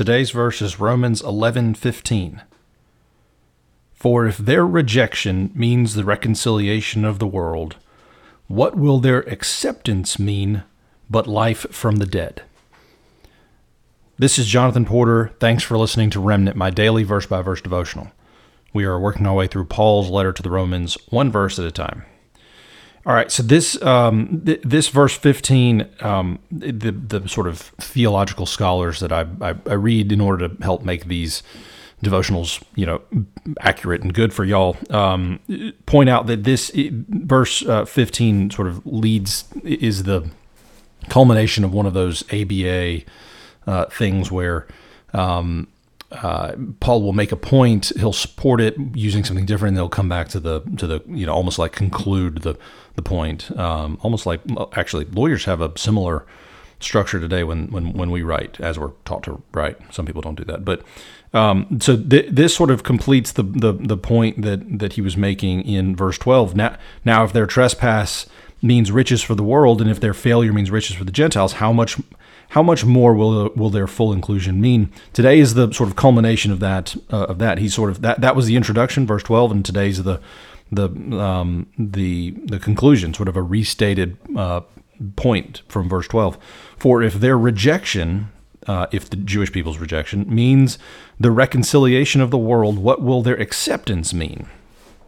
Today's verse is Romans 11:15. For if their rejection means the reconciliation of the world, what will their acceptance mean but life from the dead? This is Jonathan Porter. Thanks for listening to Remnant, my daily verse by verse devotional. We are working our way through Paul's letter to the Romans, one verse at a time. All right, so this um, th- this verse fifteen, um, the the sort of theological scholars that I, I, I read in order to help make these devotionals, you know, accurate and good for y'all, um, point out that this verse uh, fifteen sort of leads is the culmination of one of those ABA uh, things where um, uh, Paul will make a point, he'll support it using something different, and they'll come back to the to the you know almost like conclude the the point. Um, almost like actually lawyers have a similar structure today when when when we write as we're taught to write. Some people don't do that, but um, so th- this sort of completes the, the the point that that he was making in verse twelve. Now now if their trespass means riches for the world, and if their failure means riches for the Gentiles, how much how much more will will their full inclusion mean? Today is the sort of culmination of that uh, of that. He's sort of that that was the introduction, verse twelve, and today's the the um, the the conclusion, sort of a restated uh, point from verse twelve. For if their rejection, uh, if the Jewish people's rejection means the reconciliation of the world, what will their acceptance mean?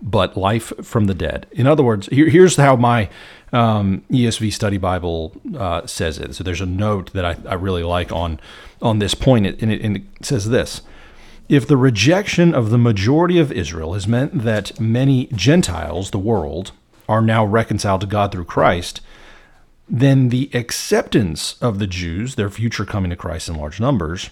But life from the dead. In other words, here, here's how my um, ESV Study Bible uh, says it. So there's a note that I, I really like on on this point, and it, and it says this: If the rejection of the majority of Israel has meant that many Gentiles, the world, are now reconciled to God through Christ, then the acceptance of the Jews, their future coming to Christ in large numbers,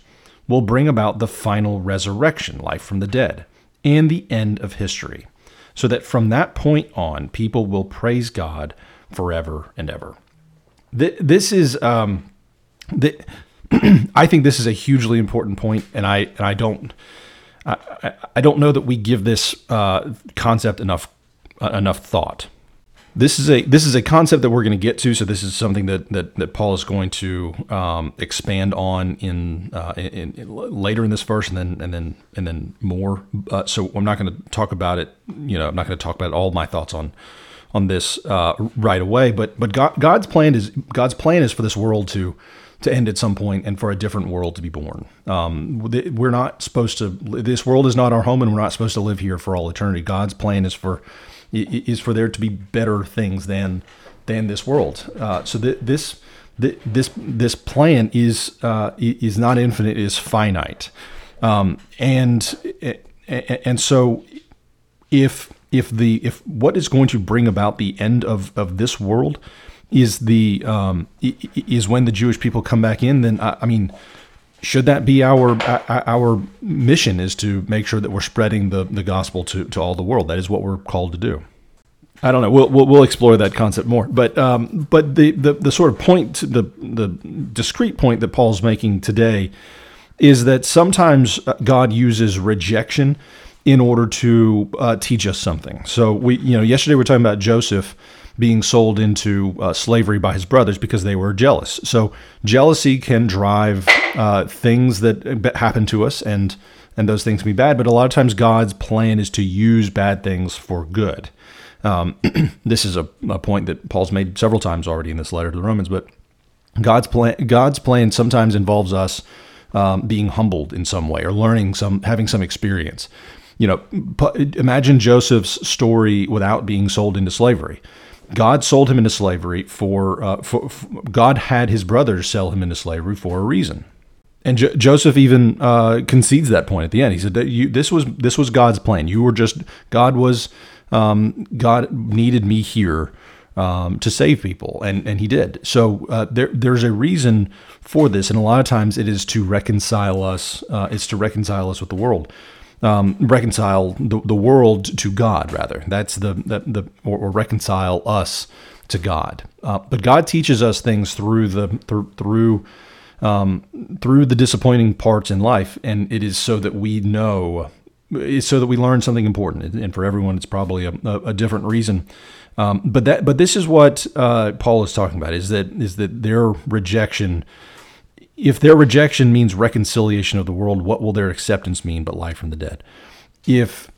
will bring about the final resurrection, life from the dead, and the end of history. So that from that point on, people will praise God forever and ever. This is, um, the, I think this is a hugely important point, and I and I don't, I, I don't know that we give this uh, concept enough uh, enough thought. This is a this is a concept that we're going to get to. So this is something that that, that Paul is going to um, expand on in, uh, in, in, later in this verse, and then and then and then more. Uh, so I'm not going to talk about it. You know, I'm not going to talk about all my thoughts on on this uh, right away. But but God, God's plan is God's plan is for this world to to end at some point and for a different world to be born. Um, we're not supposed to. This world is not our home, and we're not supposed to live here for all eternity. God's plan is for is for there to be better things than than this world. Uh, so th- this this this plan is uh, is not infinite; is finite, um, and and so if if the if what is going to bring about the end of of this world is the um, is when the Jewish people come back in, then I, I mean, should that be our our mission is to make sure that we're spreading the the gospel to to all the world? That is what we're called to do. I don't know. We'll, we'll, we'll explore that concept more. But um, but the, the the sort of point, the the discrete point that Paul's making today, is that sometimes uh, God uses rejection in order to uh, teach us something. So we, you know, yesterday we are talking about Joseph being sold into uh, slavery by his brothers because they were jealous. So jealousy can drive uh, things that happen to us, and and those things can be bad. But a lot of times, God's plan is to use bad things for good. Um, this is a, a point that Paul's made several times already in this letter to the Romans. But God's plan, God's plan sometimes involves us um, being humbled in some way or learning some, having some experience you know, imagine Joseph's story without being sold into slavery. God sold him into slavery for, uh, for, for, God had his brothers sell him into slavery for a reason. And jo- Joseph even uh, concedes that point at the end. He said that you, this was this was God's plan. You were just God was um, God needed me here um, to save people, and and He did. So uh, there there's a reason for this, and a lot of times it is to reconcile us. Uh, it's to reconcile us with the world um, reconcile the, the world to God, rather. That's the, the, the or, or reconcile us to God. Uh, but God teaches us things through the through through um, through the disappointing parts in life, and it is so that we know, so that we learn something important. And for everyone, it's probably a, a different reason. Um, but that but this is what uh, Paul is talking about: is that is that their rejection if their rejection means reconciliation of the world, what will their acceptance mean but life from the dead? If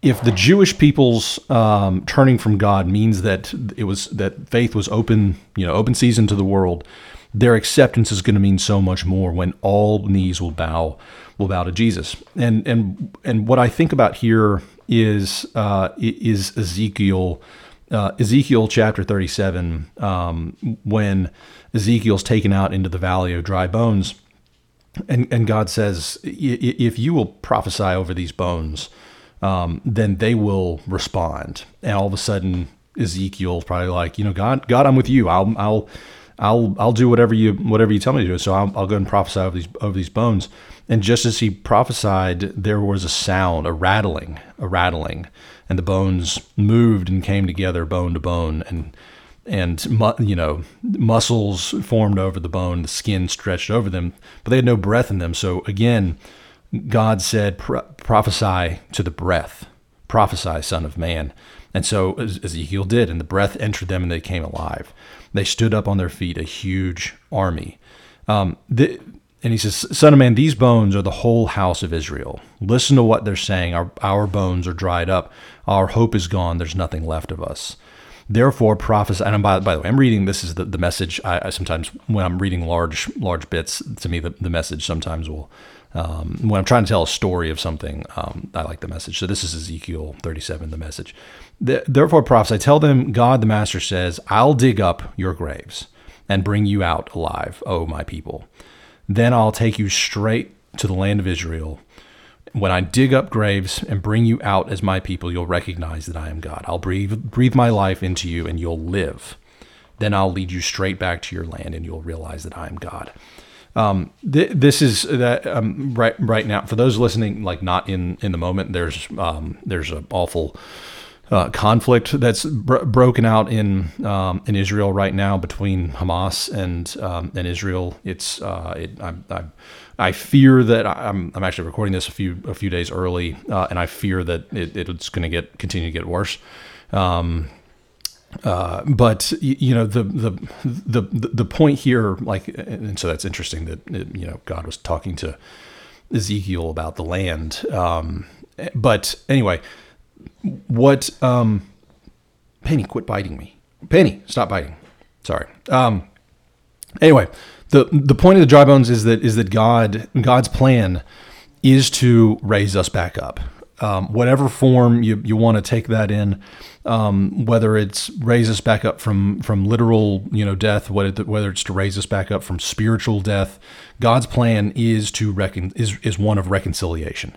if the Jewish people's um, turning from God means that it was that faith was open, you know, open season to the world, their acceptance is going to mean so much more when all knees will bow will bow to Jesus. And and and what I think about here is uh, is Ezekiel. Uh, Ezekiel chapter 37, um, when Ezekiel's taken out into the valley of dry bones, and, and God says, If you will prophesy over these bones, um, then they will respond. And all of a sudden, Ezekiel's probably like, you know, God, God, I'm with you. I'll, I'll, I'll, I'll do whatever you, whatever you tell me to do. So I'll, I'll go and prophesy over these, over these bones. And just as he prophesied, there was a sound, a rattling, a rattling, and the bones moved and came together, bone to bone, and and you know muscles formed over the bone, the skin stretched over them, but they had no breath in them. So again, God said, "Prophesy to the breath, prophesy, son of man." And so Ezekiel did, and the breath entered them, and they came alive. They stood up on their feet, a huge army. Um, the, and he says, Son of man, these bones are the whole house of Israel. Listen to what they're saying. Our, our bones are dried up. Our hope is gone. There's nothing left of us. Therefore, prophesy. And by, by the way, I'm reading this is the, the message. I, I, sometimes, when I'm reading large large bits, to me, the, the message sometimes will, um, when I'm trying to tell a story of something, um, I like the message. So this is Ezekiel 37, the message. Therefore, prophets, I Tell them, God the Master says, I'll dig up your graves and bring you out alive, O my people. Then I'll take you straight to the land of Israel. When I dig up graves and bring you out as my people, you'll recognize that I am God. I'll breathe, breathe my life into you and you'll live. Then I'll lead you straight back to your land and you'll realize that I am God. Um, th- this is that um, right right now for those listening, like not in in the moment. There's um, there's an awful uh, conflict that's br- broken out in um, in Israel right now between Hamas and um, and Israel. It's uh, it, I, I, I, fear that I'm, I'm actually recording this a few a few days early, uh, and I fear that it, it's going to get continue to get worse. Um, uh, but you know the, the the the point here, like, and so that's interesting that you know God was talking to Ezekiel about the land. Um, but anyway, what um penny quit biting me. Penny stop biting. Sorry. Um anyway the the point of the dry bones is that is that god god's plan is to raise us back up um, whatever form you, you want to take that in, um, whether it's raise us back up from from literal you know death, whether it's to raise us back up from spiritual death, God's plan is to reckon is is one of reconciliation.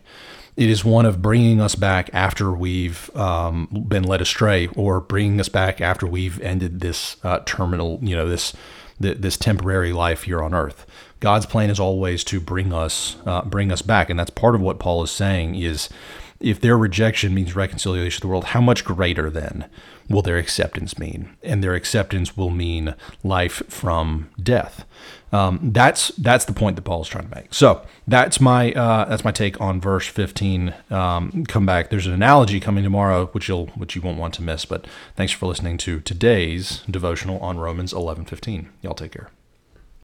It is one of bringing us back after we've um, been led astray, or bringing us back after we've ended this uh, terminal, you know, this this temporary life here on earth. God's plan is always to bring us uh, bring us back, and that's part of what Paul is saying. Is if their rejection means reconciliation of the world, how much greater then will their acceptance mean? And their acceptance will mean life from death. Um, that's that's the point that Paul is trying to make. So that's my uh, that's my take on verse 15. Um, come back. There's an analogy coming tomorrow, which you'll which you won't want to miss. But thanks for listening to today's devotional on Romans 11:15. Y'all take care.